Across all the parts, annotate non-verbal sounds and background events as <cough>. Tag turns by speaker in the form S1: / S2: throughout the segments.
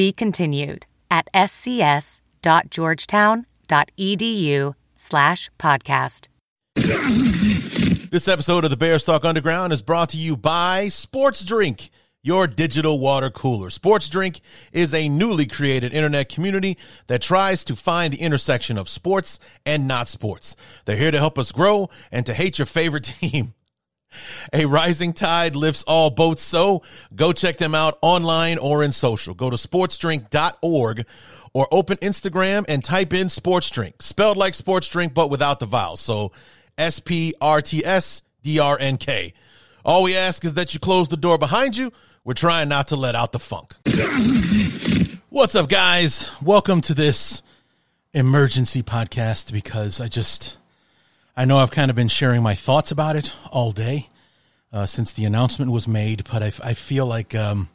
S1: Be continued at scs.georgetown.edu slash podcast.
S2: This episode of the Bears Talk Underground is brought to you by Sports Drink, your digital water cooler. Sports Drink is a newly created internet community that tries to find the intersection of sports and not sports. They're here to help us grow and to hate your favorite <laughs> team. <laughs> A rising tide lifts all boats, so go check them out online or in social. Go to sportsdrink.org or open Instagram and type in sports drink, spelled like sports drink, but without the vowels. So S P R T S D R N K. All we ask is that you close the door behind you. We're trying not to let out the funk. <laughs> What's up, guys? Welcome to this emergency podcast because I just, I know I've kind of been sharing my thoughts about it all day uh, since the announcement was made, but I, I feel like um,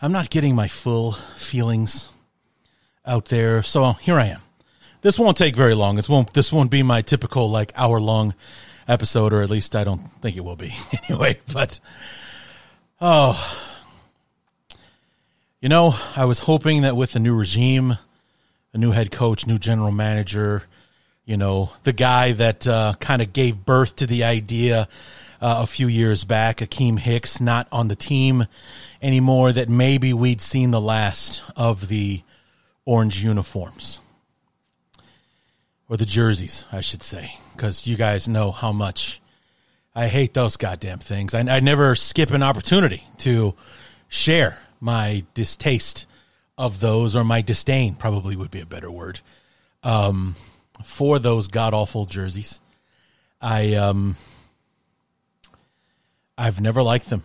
S2: I'm not getting my full feelings out there. So here I am. This won't take very long. This won't. This won't be my typical like hour long episode, or at least I don't think it will be <laughs> anyway. But oh, you know, I was hoping that with the new regime, a new head coach, new general manager, you know, the guy that uh, kind of gave birth to the idea uh, a few years back, Akiem Hicks, not on the team anymore, that maybe we'd seen the last of the orange uniforms or the jerseys, I should say, because you guys know how much I hate those goddamn things. I, I never skip an opportunity to share my distaste of those, or my disdain, probably would be a better word, um, for those god awful jerseys. I um, I've never liked them,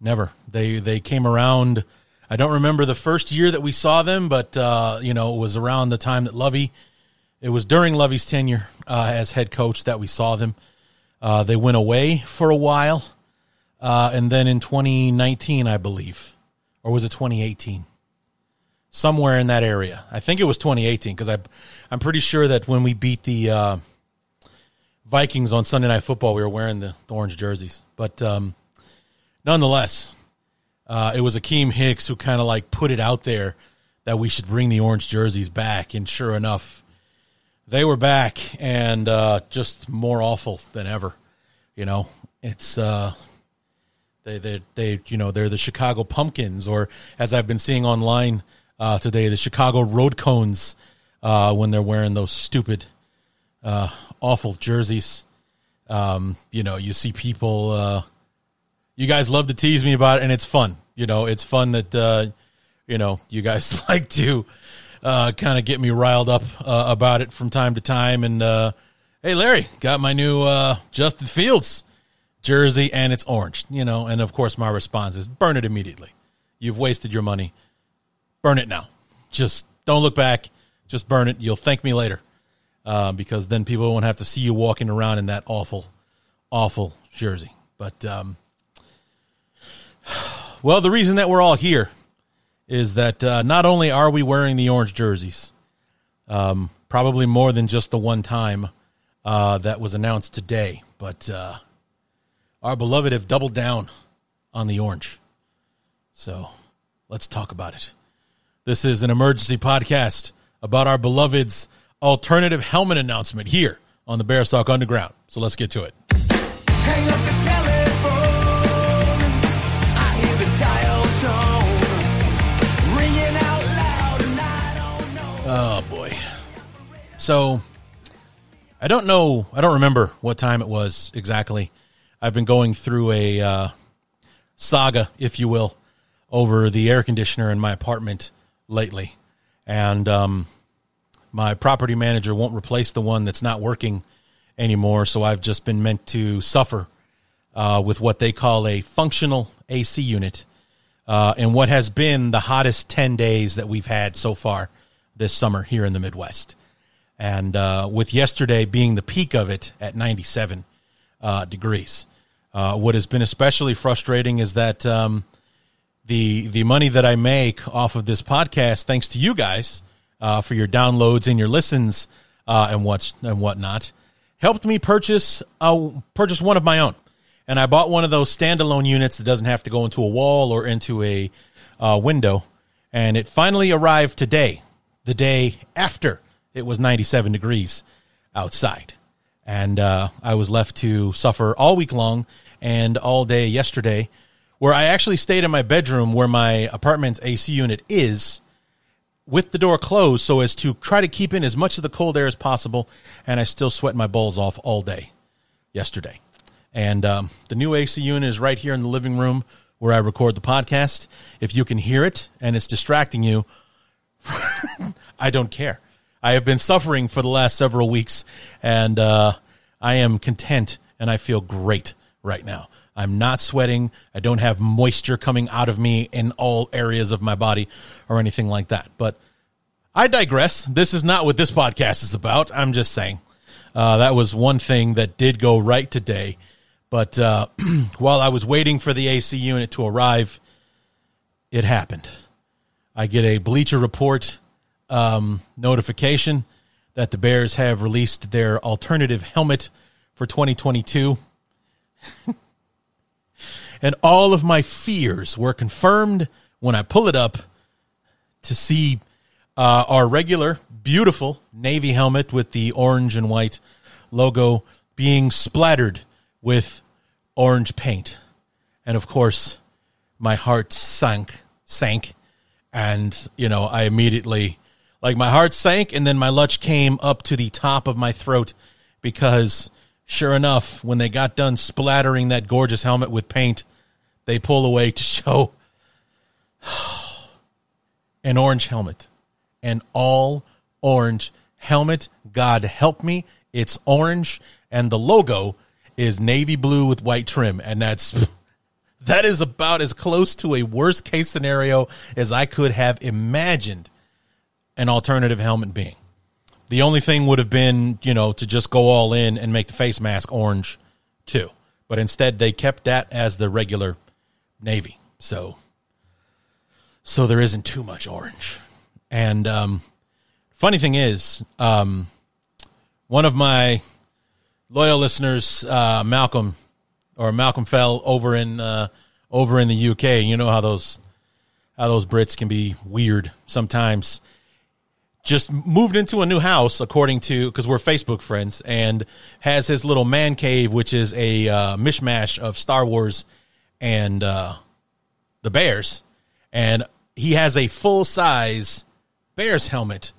S2: never. They they came around. I don't remember the first year that we saw them, but uh, you know it was around the time that Lovie it was during Lovie's tenure uh, as head coach that we saw them. Uh, they went away for a while, uh, and then in 2019, I believe, or was it 2018? Somewhere in that area. I think it was 2018 because I, I'm pretty sure that when we beat the uh, Vikings on Sunday Night Football, we were wearing the, the orange jerseys. But um, nonetheless, uh, it was Akiem Hicks who kind of like put it out there that we should bring the orange jerseys back, and sure enough they were back and uh, just more awful than ever. You know, it's uh, they they they you know they're the Chicago Pumpkins, or as I've been seeing online uh, today, the Chicago Road Cones uh, when they're wearing those stupid, uh, awful jerseys. Um, you know, you see people. Uh, you guys love to tease me about it, and it's fun. You know, it's fun that uh, you know you guys <laughs> like to uh, kind of get me riled up about it from time to time. And hey, Larry, got my new Justin Fields jersey, and it's orange. You know, and of course, my response is burn it immediately. You've wasted your money. Burn it now. Just don't look back. Just burn it. You'll thank me later, uh, because then people won't have to see you walking around in that awful, awful jersey. But um, <sighs> well, the reason that we're all here is that uh, not only are we wearing the orange jerseys, um, probably more than just the one time uh, that was announced today, but uh, our beloved have doubled down on the orange. So let's talk about it. This is an emergency podcast about our beloved's alternative helmet announcement here on the Bears Talk Underground. So let's get to it. Oh boy. So I don't know. I don't remember what time it was exactly. I've been going through a uh, saga, if you will, over the air conditioner in my apartment lately, and um, my property manager won't replace the one that's not working anymore. So I've just been meant to suffer uh, with what they call a functional AC unit uh, in what has been the hottest 10 days that we've had so far this summer here in the Midwest. And uh, with yesterday being the peak of it at 97 uh, degrees. Uh, what has been especially frustrating is that um, the the money that I make off of this podcast, thanks to you guys uh, for your downloads and your listens uh, and what's and whatnot, helped me purchase uh, purchase one of my own. And I bought one of those standalone units that doesn't have to go into a wall or into a uh, window. And it finally arrived today, the day after it was 97 degrees outside. And uh, I was left to suffer all week long and all day yesterday, where I actually stayed in my bedroom where my apartment's AC unit is with the door closed so as to try to keep in as much of the cold air as possible. And I still sweat my balls off all day yesterday. And um, the new AC unit is right here in the living room where I record the podcast. If you can hear it and it's distracting you, <laughs> I don't care. I have been suffering for the last several weeks, and uh, I am content and I feel great right now. I'm not sweating. I don't have moisture coming out of me in all areas of my body or anything like that. But I digress. This is not what this podcast is about. I'm just saying. Uh, that was one thing that did go right today but uh, <clears throat> while I was waiting for the AC unit to arrive, it happened. I get a Bleacher Report um, notification that the Bears have released their alternative helmet for 2022. <laughs> and all of my fears were confirmed when I pull it up to see uh, our regular, beautiful Navy helmet with the orange and white logo being splattered with orange paint. And of course, my heart sank, sank. And, you know, I immediately, like, my heart sank and then my lunch came up to the top of my throat because, sure enough, when they got done splattering that gorgeous helmet with paint, they pull away to show <sighs> an orange helmet, an all orange helmet. God help me, it's orange, and the logo is navy blue with white trim, and that's <laughs> that is about as close to a worst case scenario as I could have imagined an alternative helmet being. The only thing would have been, you know, to just go all in and make the face mask orange too. But instead they kept that as the regular navy. So so there isn't too much orange. And um funny thing is, um one of my loyal listeners, uh, Malcolm or Malcolm fell over in uh, over in the UK. You know how those how those Brits can be weird sometimes. Just moved into a new house, according to because we're Facebook friends, and has his little man cave, which is a uh, mishmash of Star Wars and uh, the Bears, and he has a full size Bears helmet,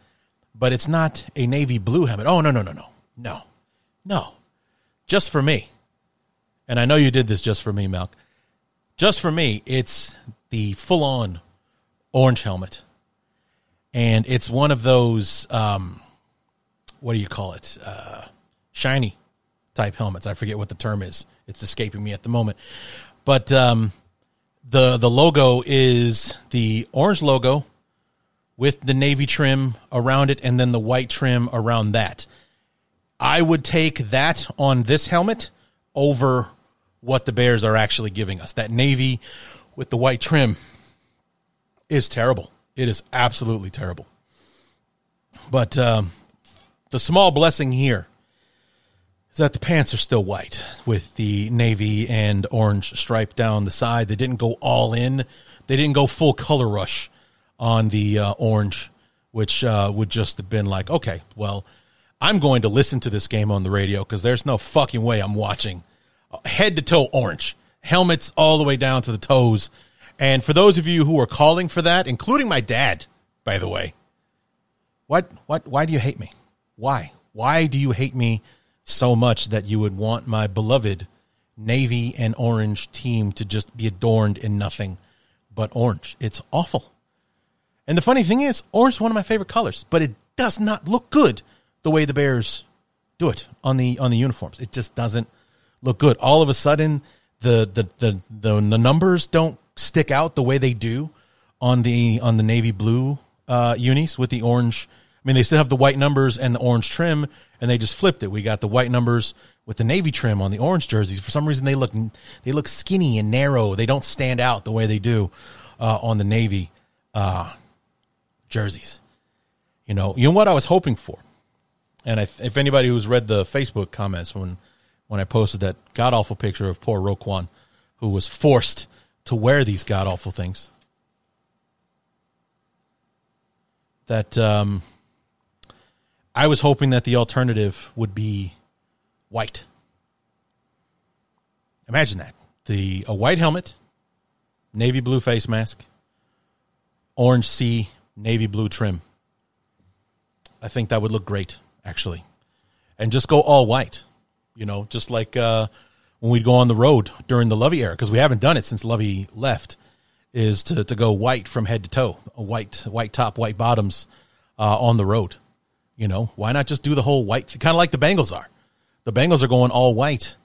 S2: but it's not a navy blue helmet. Oh no no no no no no just for me, and I know you did this just for me, Malk. Just for me, it's the full on orange helmet. And it's one of those, um, what do you call it? Uh, shiny type helmets. I forget what the term is. It's escaping me at the moment. But um, the the logo is the orange logo with the navy trim around it, and then the white trim around that. I would take that on this helmet over what the Bears are actually giving us. That navy with the white trim is terrible. It is absolutely terrible. But um, the small blessing here is that the pants are still white with the navy and orange stripe down the side. They didn't go all in. They didn't go full color rush on the uh, orange, which uh, would just have been like, okay, well, I'm going to listen to this game on the radio because there's no fucking way I'm watching head to toe orange, helmets all the way down to the toes. And for those of you who are calling for that, including my dad, by the way, what, what, why do you hate me? Why? Why do you hate me so much that you would want my beloved navy and orange team to just be adorned in nothing but orange? It's awful. And the funny thing is, orange is one of my favorite colors, but it does not look good the way the Bears do it on the on the uniforms. It just doesn't look good. All of a sudden, the the the the, the numbers don't stick out the way they do on the on the navy blue uh, unis with the orange. I mean, they still have the white numbers and the orange trim, and they just flipped it. We got the white numbers with the navy trim on the orange jerseys. For some reason, they look they look skinny and narrow. They don't stand out the way they do uh, on the navy uh, jerseys. You know, you know what I was hoping for, and if, if anybody who's read the Facebook comments when when I posted that god awful picture of poor Roquan, who was forced to wear these god awful things, that um, I was hoping that the alternative would be white. Imagine that the a white helmet, navy blue face mask, orange C, navy blue trim. I think that would look great, actually, and just go all white. You know, just like uh, when we'd go on the road during the Lovie era, because we haven't done it since Lovie left, is to, to go white from head to toe, white white top, white bottoms uh, on the road. You know, why not just do the whole white, kind of like the Bengals are. The Bengals are going all white.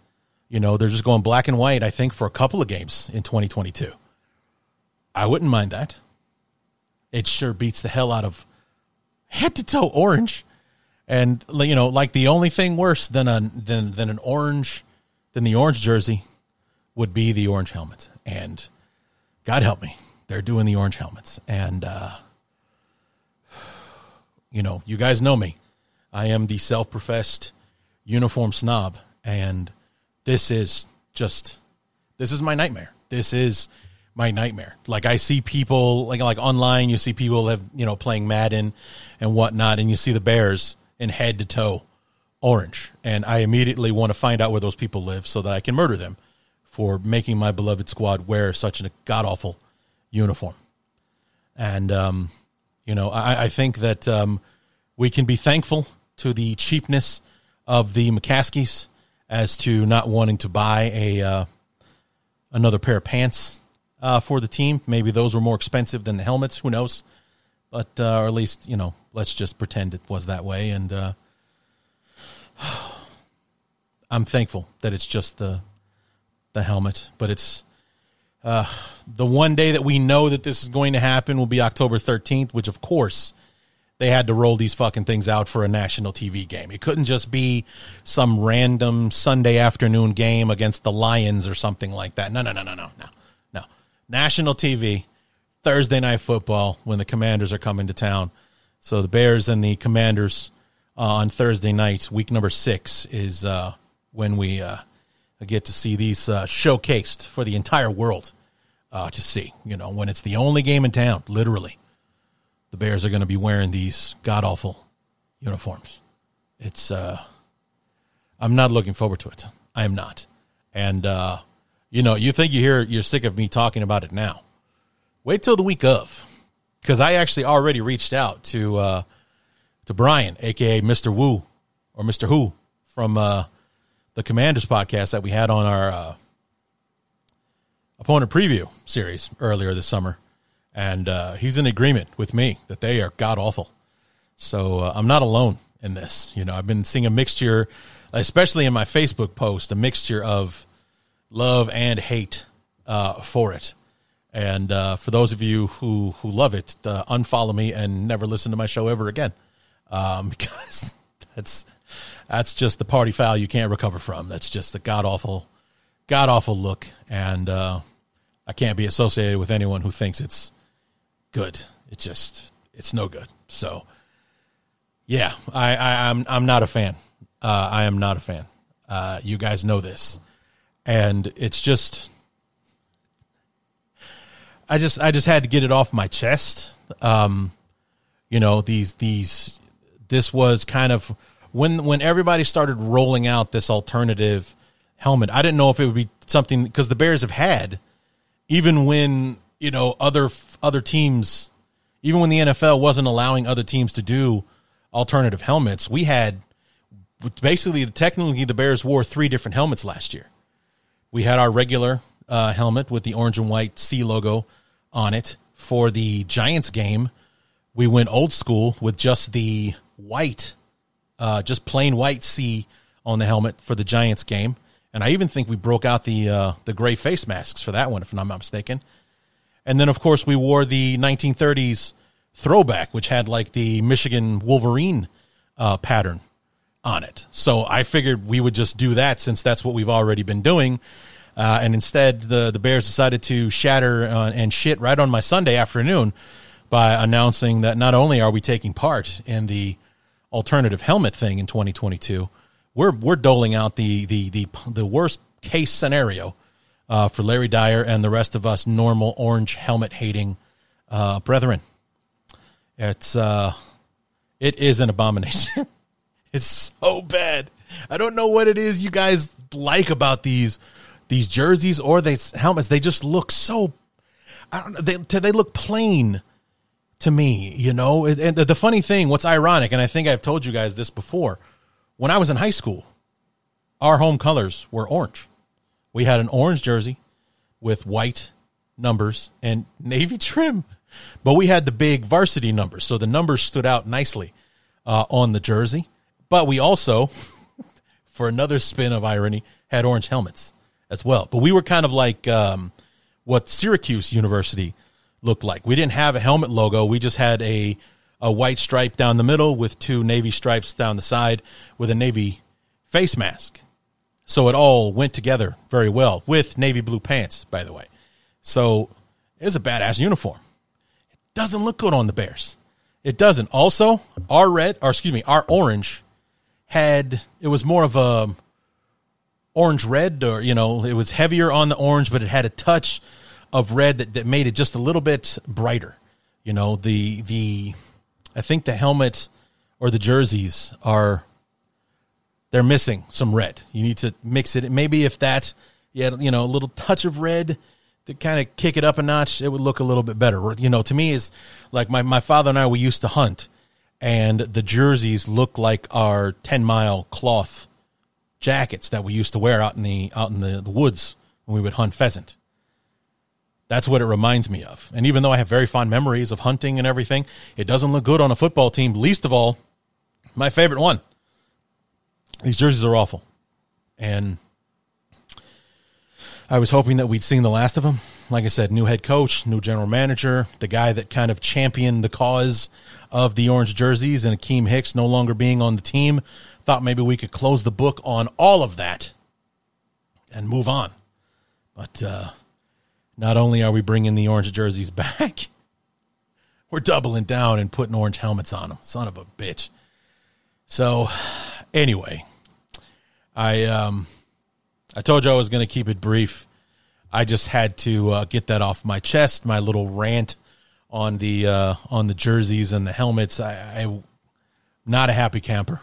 S2: You know, they're just going black and white. I think for a couple of games in 2022. I wouldn't mind that. It sure beats the hell out of head to toe orange and you know, like the only thing worse than a than than an orange than the orange jersey would be the orange helmet. And God help me, they're doing the orange helmets. And uh, <sighs> you know, you guys know me. I am the self-professed uniform snob, and this is just this is my nightmare. This is my nightmare. Like I see people like like online, you see people have you know playing Madden and whatnot, and you see the Bears in head to toe orange. And I immediately want to find out where those people live so that I can murder them for making my beloved squad wear such a god awful uniform. And, um, you know, I, I think that um, we can be thankful to the cheapness of the McCaskeys as to not wanting to buy a uh, another pair of pants uh, for the team. Maybe those were more expensive than the helmets. Who knows? But uh, or at least you know let's just pretend it was that way. And uh, <sighs> I'm thankful that it's just the the helmet, but it's uh, the one day that we know that this is going to happen will be October 13th, which of course they had to roll these fucking things out for a national TV game. It couldn't just be some random Sunday afternoon game against the Lions or something like that. No, no, no, no, no, no, no. National TV, Thursday night football when the Commanders are coming to town. So the Bears and the Commanders on Thursday night, week number six, is uh, when we uh, get to see these uh, showcased for the entire world uh, to see. You know, when it's the only game in town, literally, the Bears are going to be wearing these god awful uniforms. It's uh, I'm not looking forward to it. I am not, and you know, you think you hear you're sick of me talking about it now. Wait till the week of because I actually already reached out to uh, to Brian, aka Mister Woo or Mister Who from uh, the Commanders podcast that we had on our uh, opponent preview series earlier this summer, and uh, he's in agreement with me that they are god awful. So uh, I'm not alone in this. You know, I've been seeing a mixture, especially in my Facebook post, a mixture of love and hate uh, for it. And uh, for those of you who who love it, uh, unfollow me and never listen to my show ever again, um, <laughs> because that's that's just the party foul you can't recover from. That's just a god awful, god awful look, and uh, I can't be associated with anyone who thinks it's good. It's just it's no good. So, yeah, I, I am I'm, I'm not a fan. Uh, I am not a fan. Uh, you guys know this, and it's just I just I just had to get it off my chest. Um, you know these these this was kind of when when everybody started rolling out this alternative helmet. I didn't know if it would be something because the Bears have had even when you know other other teams, even when the NFL wasn't allowing other teams to do alternative helmets, we had basically technically the Bears wore three different helmets last year. We had our regular uh, helmet with the orange and white C logo on it for the Giants game. We went old school with just the white, uh, just plain white C on the helmet for the Giants game. And I even think we broke out the uh, the gray face masks for that one, if I'm not mistaken. And then, of course, we wore the 1930s throwback, which had like the Michigan Wolverine uh, pattern on it. So I figured we would just do that since that's what we've already been doing. Uh, and instead, the the Bears decided to shatter uh, and shit right on my Sunday afternoon by announcing that not only are we taking part in the alternative helmet thing in 2022, we're we're doling out the the the the worst case scenario uh, for Larry Dyer and the rest of us normal orange helmet hating uh, brethren. It's uh, it is an abomination. <laughs> it's so bad. I don't know what it is you guys like about these these jerseys or these helmets. They just look so. I don't know. They they look plain to me, you know. And the funny thing, what's ironic, and I think I've told you guys this before, when I was in high school, our home colors were orange. We had an orange jersey with white numbers and <laughs> navy trim, but we had the big varsity numbers, so the numbers stood out nicely uh, on the jersey. But we also, <laughs> for another spin of irony, had orange helmets as well. But we were kind of like um, what Syracuse University looked like. We didn't have a helmet logo. We just had a a white stripe down the middle with two navy stripes down the side with a navy face mask. So it all went together very well with navy blue pants, by the way. So it was a badass uniform. It doesn't look good on the Bears. It doesn't. Also, our red, or excuse me, our orange had it was more of a orange red, or you know, it was heavier on the orange, but it had a touch of red that, that made it just a little bit brighter. You know, the the I think the helmet or the jerseys are they're missing some red. You need to mix it. Maybe if that you had, you know, a little touch of red to kind of kick it up a notch, it would look a little bit better. You know, to me is like my, my father and I we used to hunt and the jerseys look like our 10 mile cloth jackets that we used to wear out in the out in the, the woods when we would hunt pheasant. That's what it reminds me of. And even though I have very fond memories of hunting and everything, it doesn't look good on a football team, least of all my favorite one. These jerseys are awful. And I was hoping that we'd seen the last of them. Like I said, new head coach, new general manager, the guy that kind of championed the cause of the orange jerseys and Akiem Hicks no longer being on the team. Thought maybe we could close the book on all of that and move on. But uh, not only are we bringing the orange jerseys <laughs> back, we're doubling down and putting orange helmets on them. Son of a bitch. So, anyway, I um, I told you I was going to keep it brief. I just had to uh, get that off my chest. My little rant on the uh, on the jerseys and the helmets. I, I not a happy camper,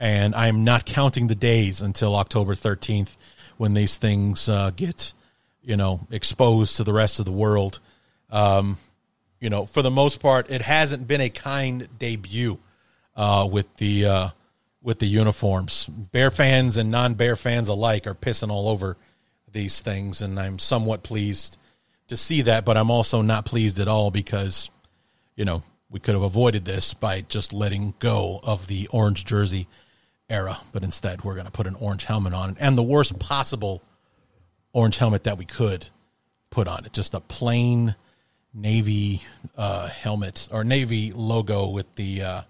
S2: and I'm not counting the days until October 13th when these things uh, get you know, exposed to the rest of the world. Um, you know, for the most part, it hasn't been a kind debut uh, with the uh, with the uniforms. Bear fans and non-Bear fans alike are pissing all over these things, and I'm somewhat pleased to see that. But I'm also not pleased at all because, you know, we could have avoided this by just letting go of the orange jersey era. But instead, we're going to put an orange helmet on, and the worst possible orange helmet that we could put on it. Just a plain navy uh, helmet or navy logo with the uh,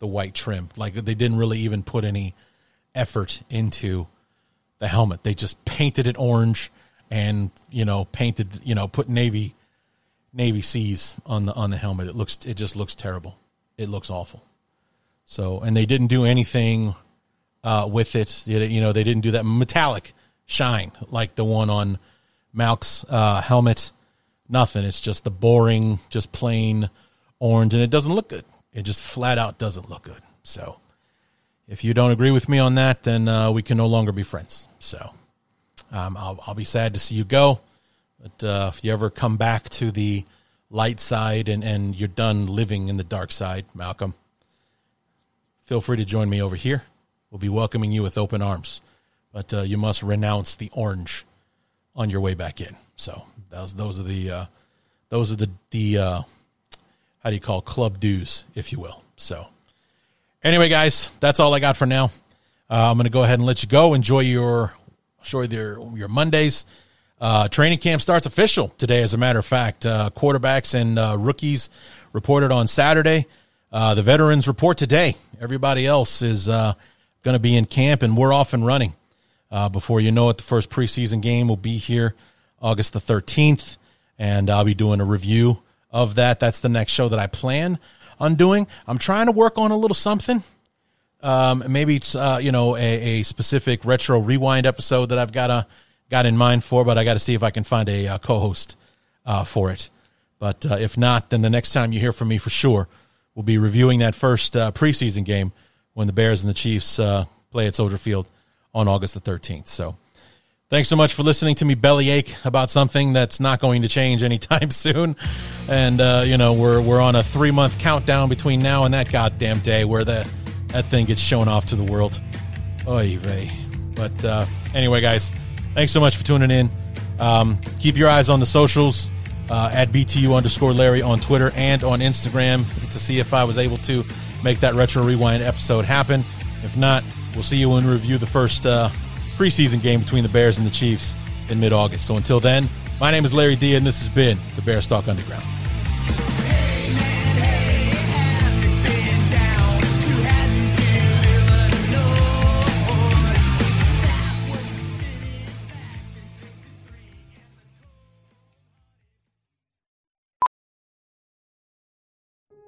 S2: the white trim. Like they didn't really even put any effort into the helmet. They just painted it orange and you know painted you know put navy navy seas on the on the helmet. It looks it just looks terrible. It looks awful. So and they didn't do anything uh, with it. You know they didn't do that metallic shine like the one on Malk's uh, helmet. Nothing. It's just the boring, just plain orange, and it doesn't look good. It just flat out doesn't look good. So, if you don't agree with me on that, then uh, we can no longer be friends. So, um, I'll, I'll be sad to see you go. But uh, if you ever come back to the light side and, and you're done living in the dark side, Malcolm, feel free to join me over here. We'll be welcoming you with open arms but uh, you must renounce the orange on your way back in. So those those are the uh, those are the the uh, how do you call club dues, if you will. So anyway, guys, that's all I got for now. Uh, I'm going to go ahead and let you go. Enjoy your enjoy your your Mondays. Uh, training camp starts official today, as a matter of fact. Uh, quarterbacks and rookies reported on Saturday. The veterans report today. Everybody else is going to be in camp, and we're off and running. Uh, before you know it, the first preseason game will be here August the 13th, and I'll be doing a review of that. That's the next show that I plan on doing. I'm trying to work on a little something. Um, maybe it's uh, you know a, a, specific retro rewind episode that I've got a got in mind for, but I got to see if I can find a uh, co-host uh, for it. But uh, if not, then the next time you hear from me, for sure, we'll be reviewing that first uh, preseason game when the Bears and the Chiefs uh, play at Soldier Field on August the 13th. So. Thanks so much for listening to me bellyache about something that's not going to change anytime <laughs> soon. And uh, you know, we're we're on a three month countdown between now and that goddamn day where the that thing gets shown off to the world. Oy vey. But uh, anyway, guys, thanks so much for tuning in. Um, keep your eyes on the socials uh, at BTU underscore Larry on Twitter and on Instagram to see if I was able to make that retro rewind episode happen. If not, we'll see you when we review the first. Uh, preseason game between the Bears and the Chiefs in mid August. So until then, my name is Larry D, and this has been the Bears Talk Underground.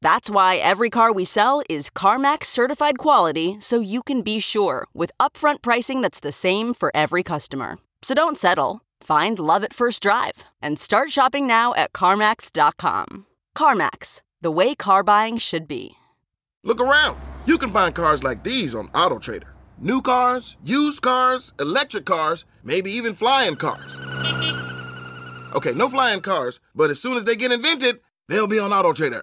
S3: That's why every car we sell is CarMax certified quality so you can be sure with upfront pricing that's the same for every customer. So don't settle. Find love at first drive and start shopping now at CarMax.com. CarMax, the way car buying should be.
S4: Look around. You can find cars like these on AutoTrader new cars, used cars, electric cars, maybe even flying cars. Okay, no flying cars, but as soon as they get invented, they'll be on AutoTrader.